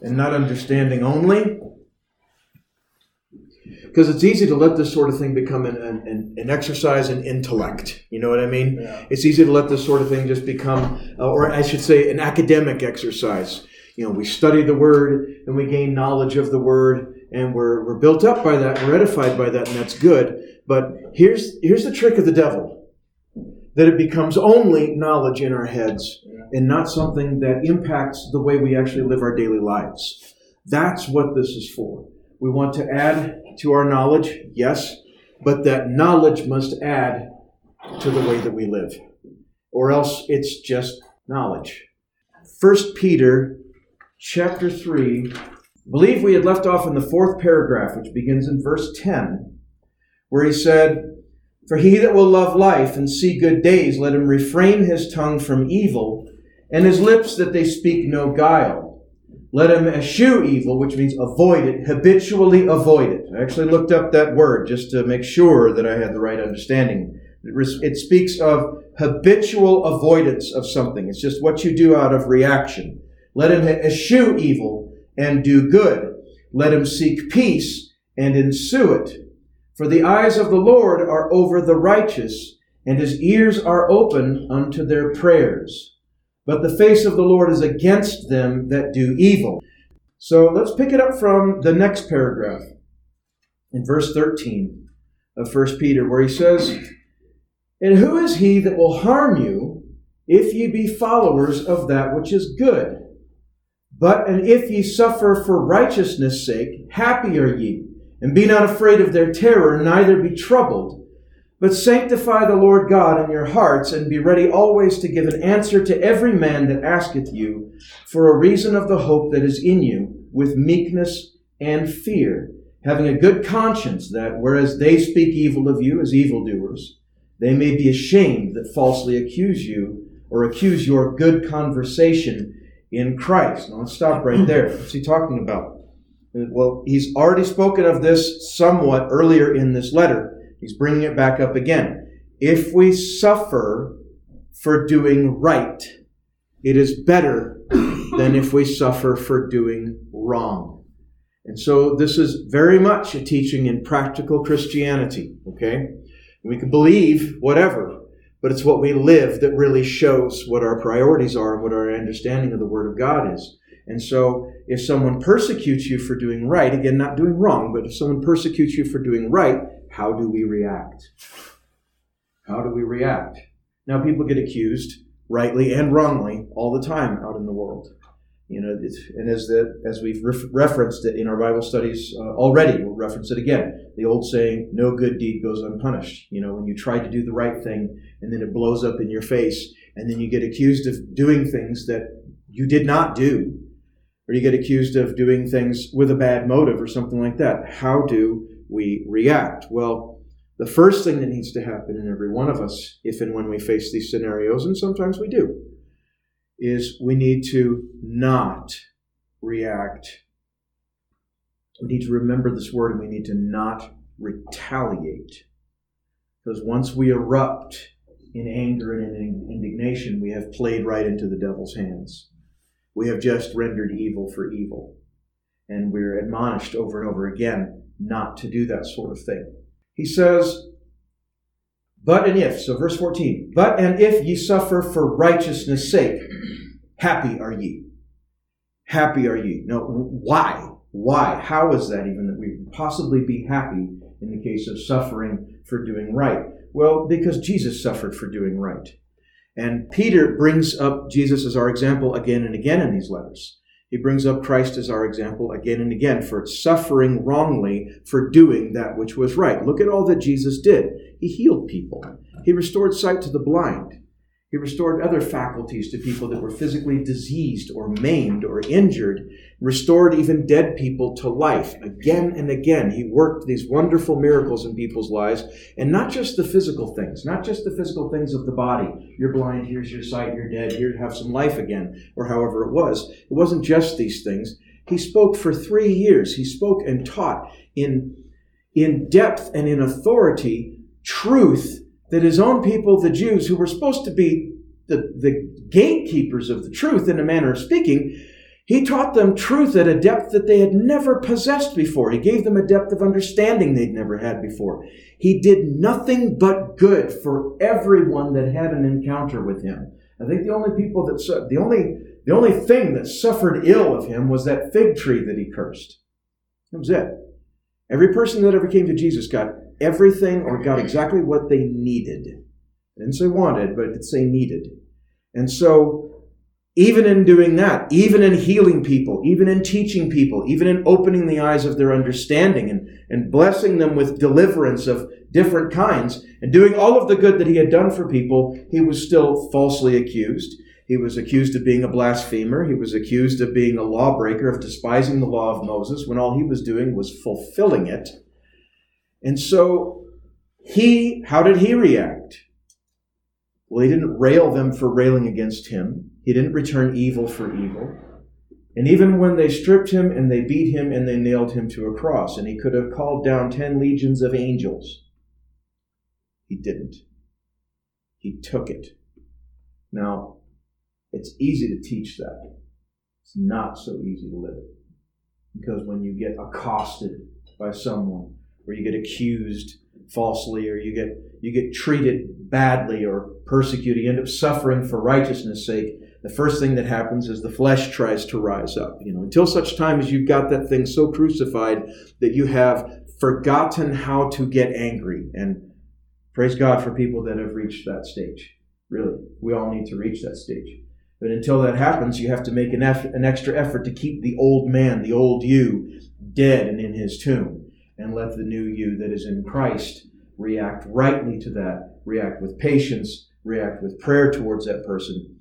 And not understanding only, because it's easy to let this sort of thing become an, an, an exercise in intellect. You know what I mean? Yeah. It's easy to let this sort of thing just become, uh, or I should say, an academic exercise. You know, we study the word and we gain knowledge of the word, and we're, we're built up by that, we're edified by that, and that's good. But here's, here's the trick of the devil that it becomes only knowledge in our heads and not something that impacts the way we actually live our daily lives. That's what this is for. We want to add to our knowledge, yes, but that knowledge must add to the way that we live, or else it's just knowledge. First Peter chapter 3, I believe we had left off in the fourth paragraph, which begins in verse 10, where he said, For he that will love life and see good days, let him refrain his tongue from evil, and his lips that they speak no guile. Let him eschew evil, which means avoid it, habitually avoid it. I actually looked up that word just to make sure that I had the right understanding. It speaks of habitual avoidance of something. It's just what you do out of reaction. Let him eschew evil and do good. Let him seek peace and ensue it. For the eyes of the Lord are over the righteous, and his ears are open unto their prayers but the face of the Lord is against them that do evil. So let's pick it up from the next paragraph in verse 13 of 1 Peter, where he says, And who is he that will harm you if ye be followers of that which is good? But and if ye suffer for righteousness' sake, happy are ye, and be not afraid of their terror, neither be troubled. But sanctify the Lord God in your hearts, and be ready always to give an answer to every man that asketh you, for a reason of the hope that is in you, with meekness and fear, having a good conscience, that whereas they speak evil of you as evildoers, they may be ashamed that falsely accuse you, or accuse your good conversation in Christ. Now let's stop right there. What's he talking about? Well, he's already spoken of this somewhat earlier in this letter He's bringing it back up again. If we suffer for doing right, it is better than if we suffer for doing wrong. And so this is very much a teaching in practical Christianity, okay? We can believe whatever, but it's what we live that really shows what our priorities are and what our understanding of the Word of God is. And so if someone persecutes you for doing right, again, not doing wrong, but if someone persecutes you for doing right, how do we react? How do we react? Now, people get accused, rightly and wrongly, all the time out in the world. You know, and as the, as we've referenced it in our Bible studies uh, already, we'll reference it again. The old saying, "No good deed goes unpunished." You know, when you try to do the right thing and then it blows up in your face, and then you get accused of doing things that you did not do, or you get accused of doing things with a bad motive or something like that. How do we react? Well, the first thing that needs to happen in every one of us, if and when we face these scenarios, and sometimes we do, is we need to not react. We need to remember this word and we need to not retaliate. Because once we erupt in anger and in indignation, we have played right into the devil's hands. We have just rendered evil for evil. And we're admonished over and over again not to do that sort of thing. He says, but and if, so verse 14, but and if ye suffer for righteousness' sake, happy are ye. Happy are ye. No, why? Why? How is that even that we possibly be happy in the case of suffering for doing right? Well, because Jesus suffered for doing right. And Peter brings up Jesus as our example again and again in these letters. He brings up Christ as our example again and again for suffering wrongly for doing that which was right. Look at all that Jesus did. He healed people. He restored sight to the blind. He restored other faculties to people that were physically diseased or maimed or injured, restored even dead people to life. Again and again, he worked these wonderful miracles in people's lives, and not just the physical things, not just the physical things of the body. You're blind, here's your sight, you're dead, here to have some life again, or however it was. It wasn't just these things. He spoke for three years. He spoke and taught in, in depth and in authority truth that his own people, the Jews, who were supposed to be the, the gatekeepers of the truth in a manner of speaking, he taught them truth at a depth that they had never possessed before. He gave them a depth of understanding they'd never had before. He did nothing but good for everyone that had an encounter with him. I think the only people that the only the only thing that suffered ill of him was that fig tree that he cursed. That was it. Every person that ever came to Jesus got everything or got exactly what they needed. I didn't say wanted, but it did say needed. And so, even in doing that, even in healing people, even in teaching people, even in opening the eyes of their understanding and, and blessing them with deliverance of different kinds, and doing all of the good that he had done for people, he was still falsely accused. He was accused of being a blasphemer. He was accused of being a lawbreaker, of despising the law of Moses, when all he was doing was fulfilling it. And so he, how did he react? Well, he didn't rail them for railing against him. He didn't return evil for evil. And even when they stripped him and they beat him and they nailed him to a cross, and he could have called down ten legions of angels, he didn't. He took it. Now, it's easy to teach that. It's not so easy to live it. Because when you get accosted by someone, or you get accused falsely, or you get you get treated badly or persecuted, you end up suffering for righteousness' sake. The first thing that happens is the flesh tries to rise up. You know, until such time as you've got that thing so crucified that you have forgotten how to get angry. And praise God for people that have reached that stage. Really, we all need to reach that stage. But until that happens, you have to make an, effort, an extra effort to keep the old man, the old you, dead and in his tomb, and let the new you that is in Christ react rightly to that, react with patience, react with prayer towards that person.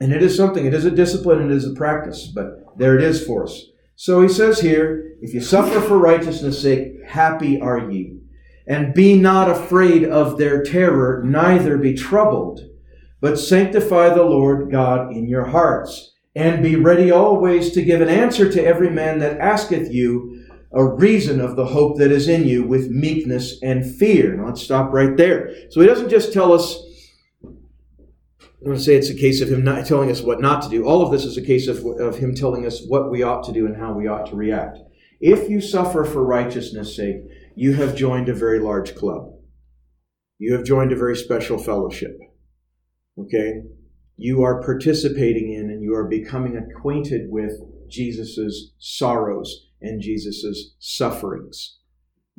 And it is something, it is a discipline, it is a practice, but there it is for us. So he says here, if you suffer for righteousness' sake, happy are ye. And be not afraid of their terror, neither be troubled, but sanctify the Lord God in your hearts, and be ready always to give an answer to every man that asketh you a reason of the hope that is in you with meekness and fear. Now let's stop right there. So he doesn't just tell us, I want to say it's a case of him not telling us what not to do. All of this is a case of, of him telling us what we ought to do and how we ought to react. If you suffer for righteousness' sake, you have joined a very large club. You have joined a very special fellowship. Okay? You are participating in and you are becoming acquainted with Jesus' sorrows and Jesus' sufferings.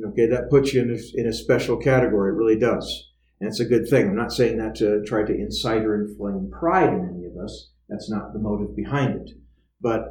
Okay, that puts you in a, in a special category. It really does. And it's a good thing. I'm not saying that to try to incite or inflame pride in any of us. That's not the motive behind it. But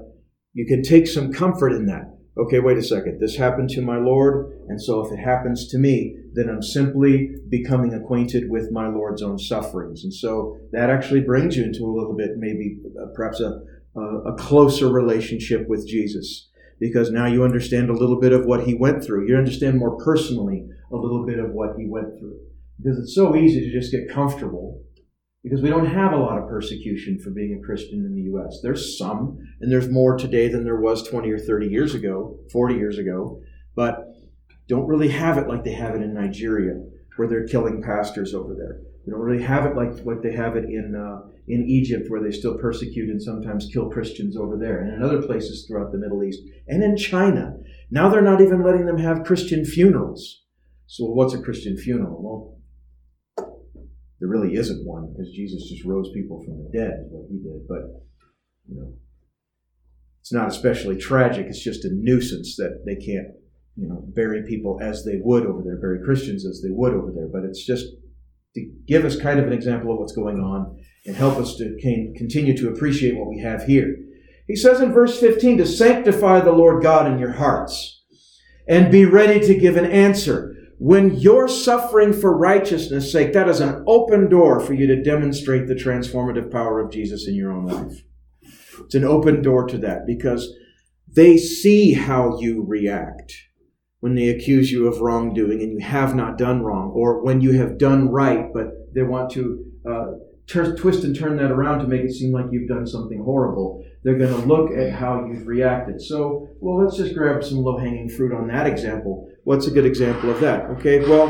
you can take some comfort in that. Okay, wait a second. This happened to my Lord, and so if it happens to me, then I'm simply becoming acquainted with my Lord's own sufferings. And so that actually brings you into a little bit, maybe uh, perhaps a, a closer relationship with Jesus because now you understand a little bit of what he went through. You understand more personally a little bit of what he went through. Because it's so easy to just get comfortable because we don't have a lot of persecution for being a Christian in the U.S. There's some, and there's more today than there was 20 or 30 years ago, 40 years ago, but don't really have it like they have it in Nigeria, where they're killing pastors over there. They don't really have it like like they have it in uh, in Egypt, where they still persecute and sometimes kill Christians over there, and in other places throughout the Middle East, and in China. Now they're not even letting them have Christian funerals. So, what's a Christian funeral? Well, there really isn't one because Jesus just rose people from the dead, is what he did. But you know, it's not especially tragic. It's just a nuisance that they can't, you know, bury people as they would over there, bury Christians as they would over there. But it's just give us kind of an example of what's going on and help us to continue to appreciate what we have here. He says in verse 15 to sanctify the Lord God in your hearts and be ready to give an answer when you're suffering for righteousness' sake, that is an open door for you to demonstrate the transformative power of Jesus in your own life. It's an open door to that because they see how you react when they accuse you of wrongdoing and you have not done wrong, or when you have done right, but they want to uh, t- twist and turn that around to make it seem like you've done something horrible. They're going to look at how you've reacted. So, well, let's just grab some low hanging fruit on that example. What's a good example of that? Okay, well,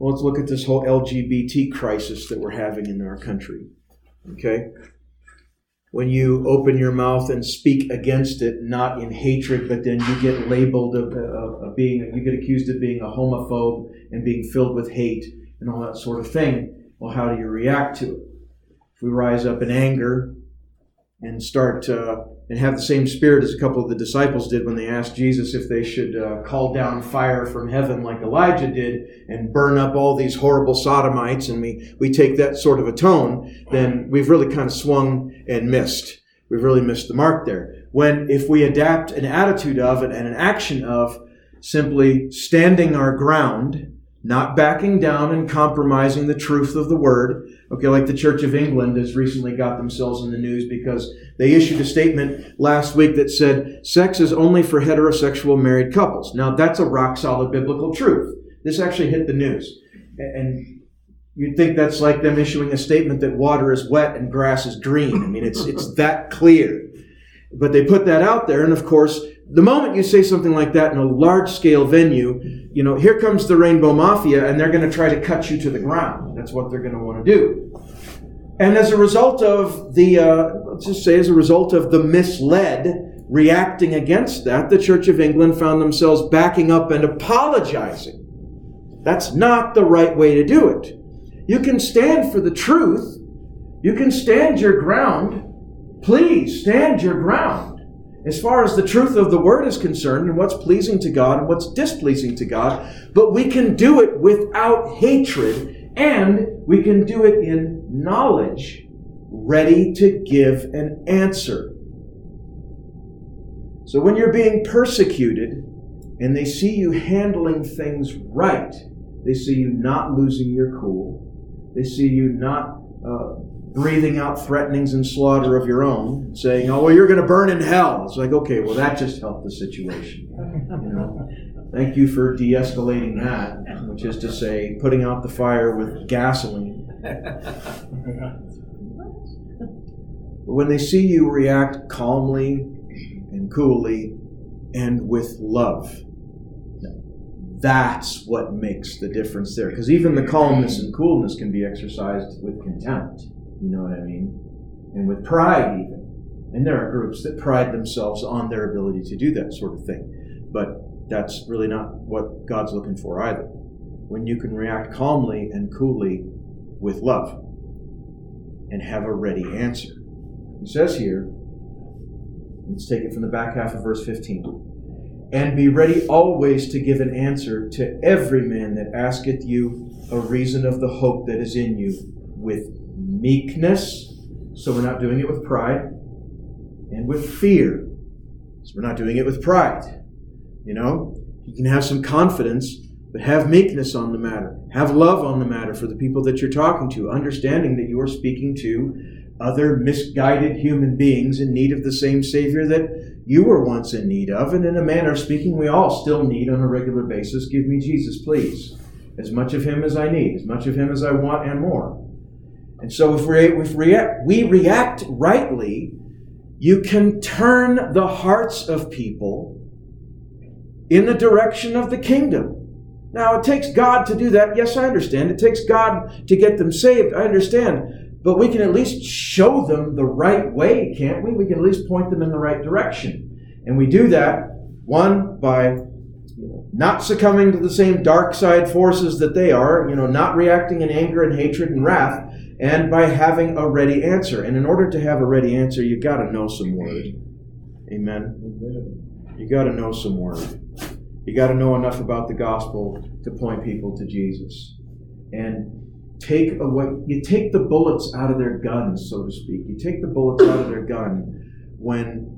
let's look at this whole LGBT crisis that we're having in our country. Okay? When you open your mouth and speak against it, not in hatred, but then you get labeled of, of, of, being, you get accused of being a homophobe and being filled with hate and all that sort of thing. Well, how do you react to it? If we rise up in anger and start uh, and have the same spirit as a couple of the disciples did when they asked Jesus if they should uh, call down fire from heaven like Elijah did and burn up all these horrible sodomites, and we, we take that sort of a tone, then we've really kind of swung and missed. We've really missed the mark there. When if we adapt an attitude of and an action of simply standing our ground, not backing down and compromising the truth of the word. Okay, like the Church of England has recently got themselves in the news because they issued a statement last week that said sex is only for heterosexual married couples. Now, that's a rock solid biblical truth. This actually hit the news. And you'd think that's like them issuing a statement that water is wet and grass is green. I mean, it's, it's that clear. But they put that out there, and of course, the moment you say something like that in a large scale venue, you know, here comes the Rainbow Mafia and they're going to try to cut you to the ground. That's what they're going to want to do. And as a result of the, uh, let's just say, as a result of the misled reacting against that, the Church of England found themselves backing up and apologizing. That's not the right way to do it. You can stand for the truth. You can stand your ground. Please stand your ground as far as the truth of the word is concerned and what's pleasing to God and what's displeasing to God, but we can do it without hatred and we can do it in knowledge, ready to give an answer. So when you're being persecuted and they see you handling things right, they see you not losing your cool, they see you not uh, breathing out threatenings and slaughter of your own, saying, "Oh, well, you're going to burn in hell." It's like, okay, well, that just helped the situation. You know, thank you for de-escalating that, which is to say, putting out the fire with gasoline. But when they see you react calmly and coolly and with love, that's what makes the difference there. Because even the calmness and coolness can be exercised with contempt. You know what I mean? And with pride, even. And there are groups that pride themselves on their ability to do that sort of thing. But that's really not what God's looking for either. When you can react calmly and coolly with love and have a ready answer. He says here, let's take it from the back half of verse 15. And be ready always to give an answer to every man that asketh you a reason of the hope that is in you with meekness, so we're not doing it with pride, and with fear, so we're not doing it with pride. You know, you can have some confidence, but have meekness on the matter. Have love on the matter for the people that you're talking to, understanding that you are speaking to other misguided human beings in need of the same Savior that you were once in need of. And in a manner of speaking, we all still need on a regular basis. Give me Jesus, please. As much of Him as I need, as much of Him as I want, and more. And so if we, if react, we react rightly, you can turn the hearts of people in the direction of the kingdom. Now, it takes God to do that. Yes, I understand. It takes God to get them saved. I understand. But we can at least show them the right way, can't we? We can at least point them in the right direction. And we do that, one, by not succumbing to the same dark side forces that they are, you know, not reacting in anger and hatred and wrath, and by having a ready answer. And in order to have a ready answer, you've got to know some word. Amen. You got to know some word. You got to know enough about the gospel to point people to Jesus. And take away you take the bullets out of their guns, so to speak. You take the bullets out of their gun when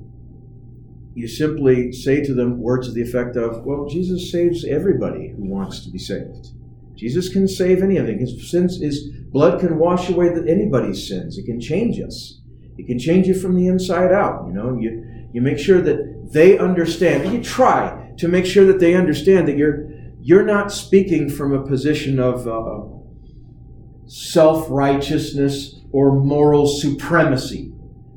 you simply say to them words of the effect of, Well, Jesus saves everybody who wants to be saved. Jesus can save anything. His sins, his blood can wash away anybody's sins. It can change us. It can change you from the inside out. You know, you you make sure that they understand. You try to make sure that they understand that you're you're not speaking from a position of uh, self righteousness or moral supremacy,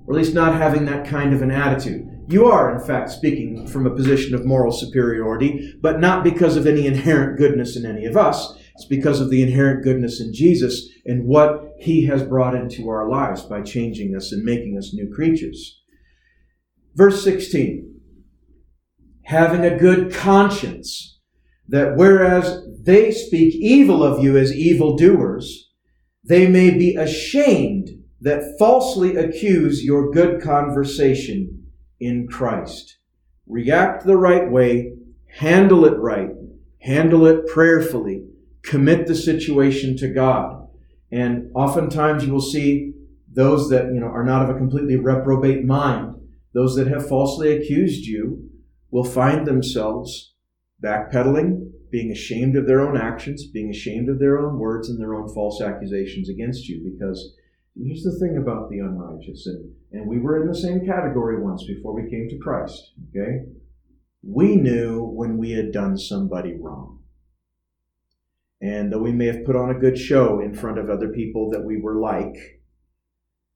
or at least not having that kind of an attitude. You are, in fact, speaking from a position of moral superiority, but not because of any inherent goodness in any of us. It's because of the inherent goodness in Jesus and what he has brought into our lives by changing us and making us new creatures. Verse 16 having a good conscience, that whereas they speak evil of you as evildoers, they may be ashamed that falsely accuse your good conversation in Christ. React the right way, handle it right, handle it prayerfully, commit the situation to God. And oftentimes you will see those that you know are not of a completely reprobate mind, those that have falsely accused you, will find themselves backpedaling, being ashamed of their own actions, being ashamed of their own words and their own false accusations against you. Because here's the thing about the unrighteous, and, and we were in the same category once before we came to Christ, okay? We knew when we had done somebody wrong. And though we may have put on a good show in front of other people that we were like,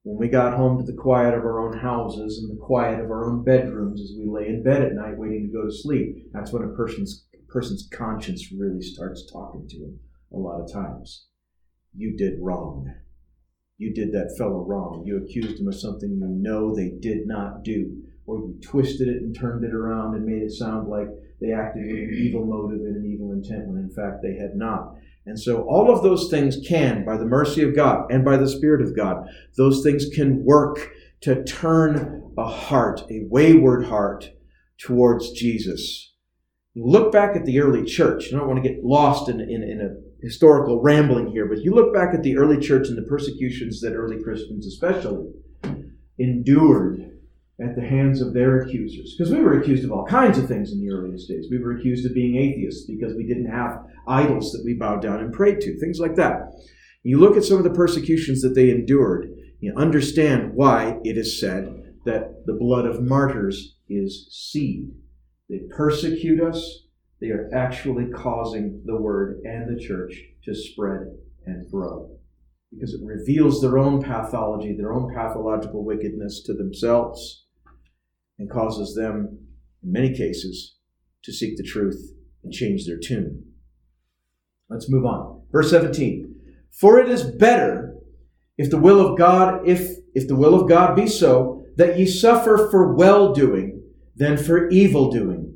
when we got home to the quiet of our own houses and the quiet of our own bedrooms as we lay in bed at night waiting to go to sleep, that's when a person's person's conscience really starts talking to him a lot of times. You did wrong. You did that fellow wrong. You accused him of something you know they did not do. Or you twisted it and turned it around and made it sound like they acted with an evil motive and an evil intent when in fact they had not. And so all of those things can, by the mercy of God and by the Spirit of God, those things can work to turn a heart, a wayward heart, towards Jesus. You look back at the early church. I don't want to get lost in, in, in a historical rambling here, but you look back at the early church and the persecutions that early Christians especially endured at the hands of their accusers. Because we were accused of all kinds of things in the earliest days. We were accused of being atheists because we didn't have idols that we bowed down and prayed to, things like that. You look at some of the persecutions that they endured, you understand why it is said that the blood of martyrs is seed. They persecute us, they are actually causing the word and the church to spread and grow because it reveals their own pathology, their own pathological wickedness to themselves and causes them, in many cases, to seek the truth and change their tune. Let's move on. Verse 17. For it is better if the will of God, if, if the will of God be so, that ye suffer for well doing than for evil doing.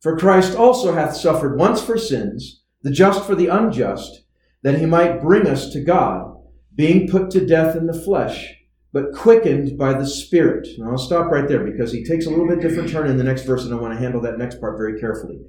For Christ also hath suffered once for sins, the just for the unjust, that he might bring us to God, being put to death in the flesh but quickened by the Spirit. Now I'll stop right there because he takes a little bit different turn in the next verse, and I want to handle that next part very carefully.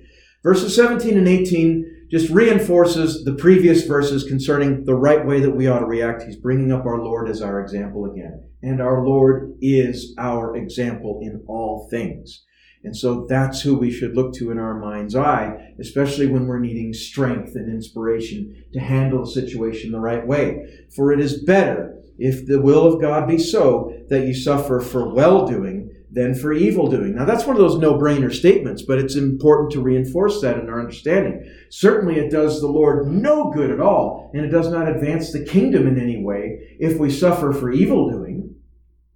Verses 17 and 18 just reinforces the previous verses concerning the right way that we ought to react. He's bringing up our Lord as our example again. And our Lord is our example in all things. And so that's who we should look to in our mind's eye, especially when we're needing strength and inspiration to handle a situation the right way. For it is better if the will of God be so, that you suffer for well doing than for evil doing. Now, that's one of those no brainer statements, but it's important to reinforce that in our understanding. Certainly, it does the Lord no good at all, and it does not advance the kingdom in any way if we suffer for evil doing,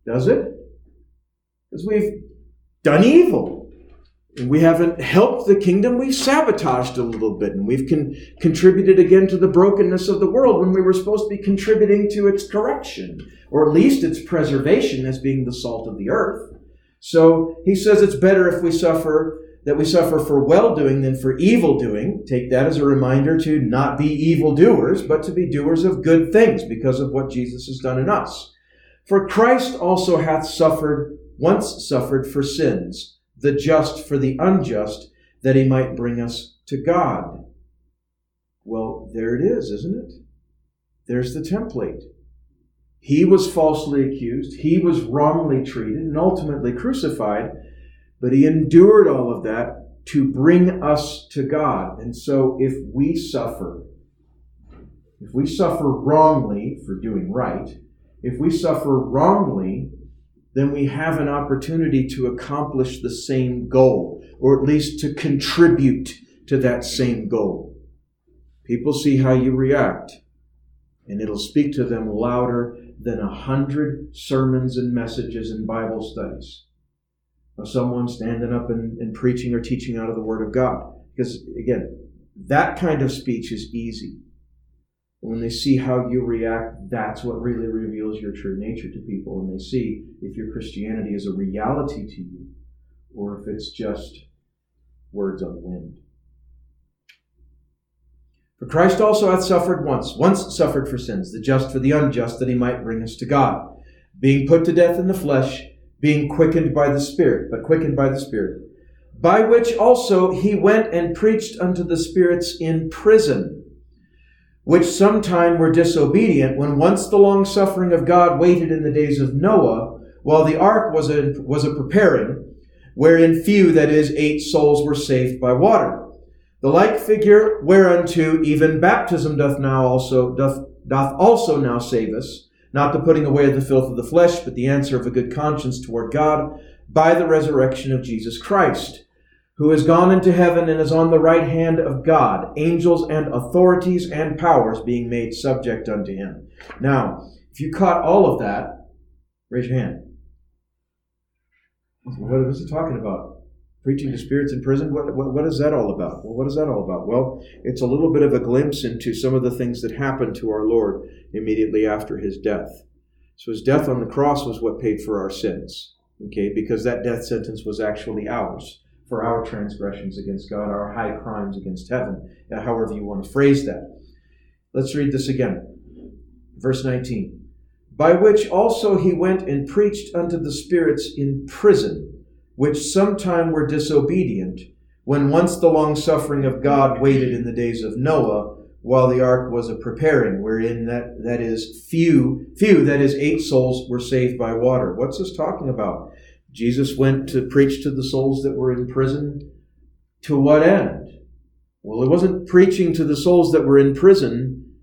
does it? Because we've done evil we haven't helped the kingdom, we've sabotaged a little bit, and we've con- contributed again to the brokenness of the world when we were supposed to be contributing to its correction, or at least its preservation as being the salt of the earth. So he says it's better if we suffer, that we suffer for well doing than for evil doing. Take that as a reminder to not be evil doers, but to be doers of good things because of what Jesus has done in us. For Christ also hath suffered, once suffered for sins the just for the unjust, that he might bring us to God. Well, there it is, isn't it? There's the template. He was falsely accused, he was wrongly treated, and ultimately crucified. But he endured all of that to bring us to God. And so if we suffer, if we suffer wrongly for doing right, if we suffer wrongly, then we have an opportunity to accomplish the same goal, or at least to contribute to that same goal. People see how you react, and it'll speak to them louder than a hundred sermons and messages and Bible studies of someone standing up and, and preaching or teaching out of the Word of God. Because, again, that kind of speech is easy. When they see how you react, that's what really reveals your true nature to people. And they see if your Christianity is a reality to you or if it's just words on the wind. For Christ also hath suffered once, once suffered for sins, the just for the unjust, that he might bring us to God, being put to death in the flesh, being quickened by the Spirit, but quickened by the Spirit, by which also he went and preached unto the spirits in prison, which sometime were disobedient, when once the long suffering of God waited in the days of Noah, while the ark was a, was a preparing, wherein few, that is, eight souls were saved by water. The like figure whereunto even baptism doth now also doth, doth also now save us, not the putting away of the filth of the flesh, but the answer of a good conscience toward God by the resurrection of Jesus Christ, who is gone into heaven and is on the right hand of God, angels and authorities and powers being made subject unto him. Now, if you caught all of that, raise your hand. What is he talking about? preaching to spirits in prison. What, what, what is that all about? Well, what is that all about? Well, it's a little bit of a glimpse into some of the things that happened to our Lord immediately after his death. So his death on the cross was what paid for our sins, okay? Because that death sentence was actually ours for our transgressions against God, our high crimes against heaven, uh, however you want to phrase that. Let's read this again. Verse 19. By which also he went and preached unto the spirits in prison which sometime were disobedient, when once the long suffering of God waited in the days of Noah, while the ark was a preparing, wherein that, that is few, few, that is eight souls were saved by water. What's this talking about? Jesus went to preach to the souls that were in prison. To what end? Well, he wasn't preaching to the souls that were in prison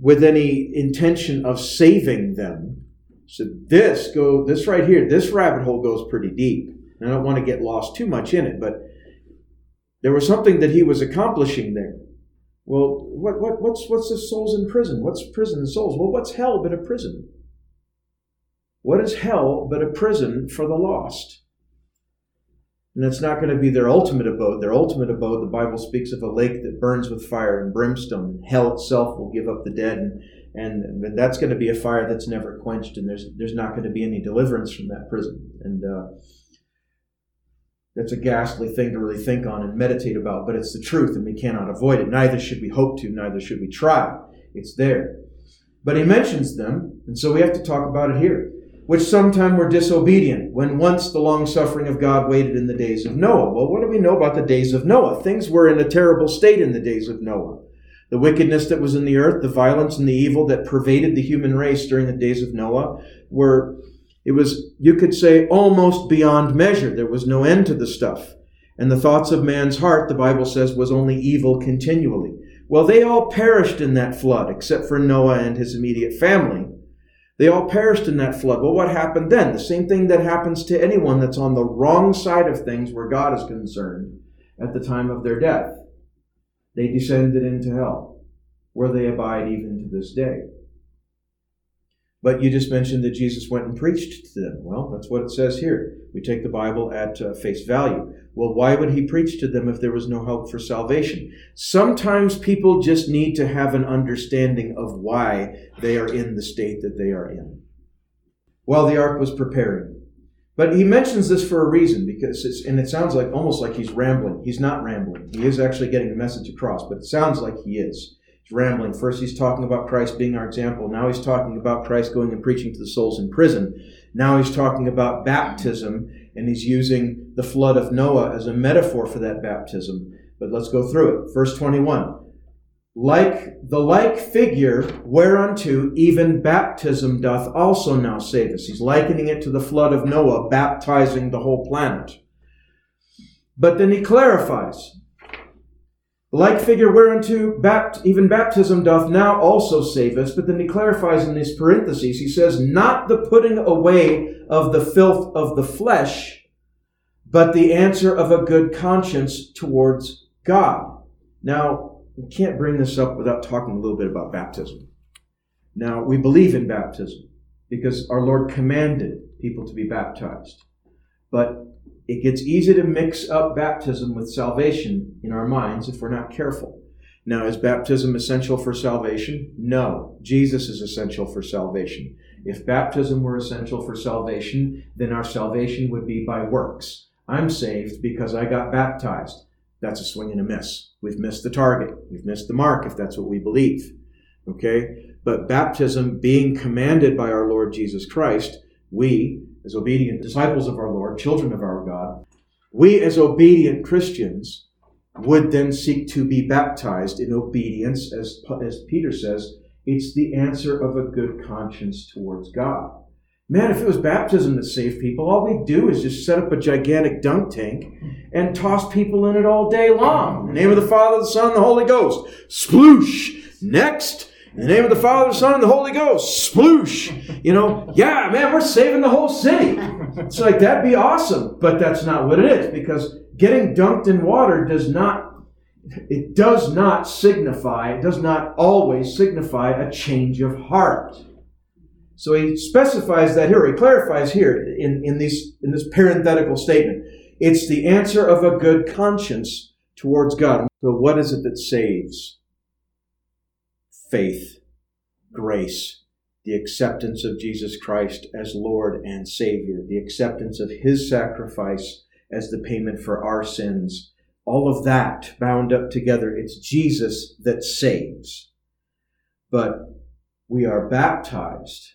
with any intention of saving them. So this go this right here, this rabbit hole goes pretty deep. I don't want to get lost too much in it, but there was something that he was accomplishing there. Well, what, what, what's, what's the souls in prison? What's prison and souls? Well, what's hell but a prison? What is hell but a prison for the lost? And it's not going to be their ultimate abode. Their ultimate abode, the Bible speaks of a lake that burns with fire and brimstone. Hell itself will give up the dead, and, and, and that's going to be a fire that's never quenched, and there's, there's not going to be any deliverance from that prison. And uh, that's a ghastly thing to really think on and meditate about, but it's the truth and we cannot avoid it. Neither should we hope to, neither should we try. It's there. But he mentions them, and so we have to talk about it here. Which sometime were disobedient, when once the long suffering of God waited in the days of Noah. Well, what do we know about the days of Noah? Things were in a terrible state in the days of Noah. The wickedness that was in the earth, the violence and the evil that pervaded the human race during the days of Noah were it was, you could say, almost beyond measure. There was no end to the stuff. And the thoughts of man's heart, the Bible says, was only evil continually. Well, they all perished in that flood, except for Noah and his immediate family. They all perished in that flood. Well, what happened then? The same thing that happens to anyone that's on the wrong side of things where God is concerned at the time of their death. They descended into hell, where they abide even to this day. But you just mentioned that Jesus went and preached to them. Well, that's what it says here. We take the Bible at uh, face value. Well, why would he preach to them if there was no hope for salvation? Sometimes people just need to have an understanding of why they are in the state that they are in. While the ark was preparing. But he mentions this for a reason because it's, and it sounds like almost like he's rambling. He's not rambling. He is actually getting the message across, but it sounds like he is He's rambling. First, he's talking about Christ being our example. Now he's talking about Christ going and preaching to the souls in prison. Now he's talking about baptism, and he's using the flood of Noah as a metaphor for that baptism. But let's go through it. Verse 21. Like the like figure whereunto even baptism doth also now save us. He's likening it to the flood of Noah, baptizing the whole planet. But then he clarifies. Like figure whereunto bapt- even baptism doth now also save us, but then he clarifies in these parentheses, he says, not the putting away of the filth of the flesh, but the answer of a good conscience towards God. Now, we can't bring this up without talking a little bit about baptism. Now, we believe in baptism because our Lord commanded people to be baptized. But it gets easy to mix up baptism with salvation in our minds if we're not careful. Now, is baptism essential for salvation? No. Jesus is essential for salvation. If baptism were essential for salvation, then our salvation would be by works. I'm saved because I got baptized. That's a swing and a miss. We've missed the target. We've missed the mark if that's what we believe. Okay? But baptism being commanded by our Lord Jesus Christ, we, as obedient disciples of our Lord, children of our God, we as obedient Christians would then seek to be baptized in obedience, as, as Peter says, it's the answer of a good conscience towards God. Man, if it was baptism that saved people, all we do is just set up a gigantic dunk tank and toss people in it all day long. In the name of the Father, the Son, the Holy Ghost. Sploosh! Next! In the name of the Father, the Son, and the Holy Ghost. Sploosh! You know, yeah, man, we're saving the whole city. It's like, that'd be awesome. But that's not what it is because getting dunked in water does not, it does not signify, it does not always signify a change of heart. So he specifies that here, he clarifies here in, in, these, in this parenthetical statement. It's the answer of a good conscience towards God. So what is it that saves? Faith, grace, the acceptance of Jesus Christ as Lord and Savior, the acceptance of His sacrifice as the payment for our sins. All of that bound up together. It's Jesus that saves. But we are baptized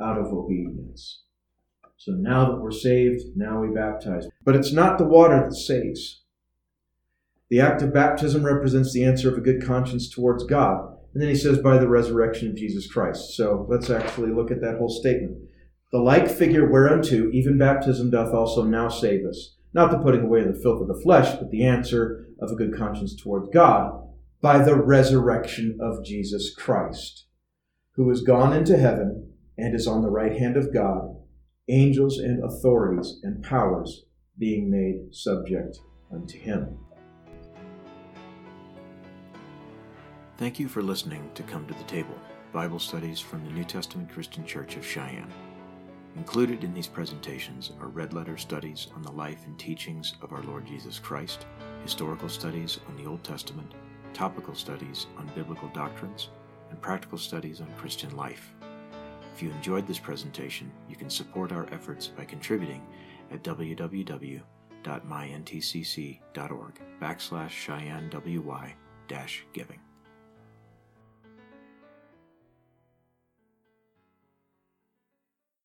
out of obedience. So now that we're saved, now we baptize. But it's not the water that saves. The act of baptism represents the answer of a good conscience towards God. And then he says, by the resurrection of Jesus Christ. So let's actually look at that whole statement. The like figure whereunto even baptism doth also now save us. Not the putting away of the filth of the flesh, but the answer of a good conscience towards God by the resurrection of Jesus Christ, who is gone into heaven and is on the right hand of God, angels and authorities and powers being made subject unto him. Thank you for listening to Come to the Table Bible studies from the New Testament Christian Church of Cheyenne. Included in these presentations are red letter studies on the life and teachings of our Lord Jesus Christ, historical studies on the Old Testament, topical studies on biblical doctrines, and practical studies on Christian life. If you enjoyed this presentation, you can support our efforts by contributing at www.myntcc.org backslash Cheyenne WY dash giving.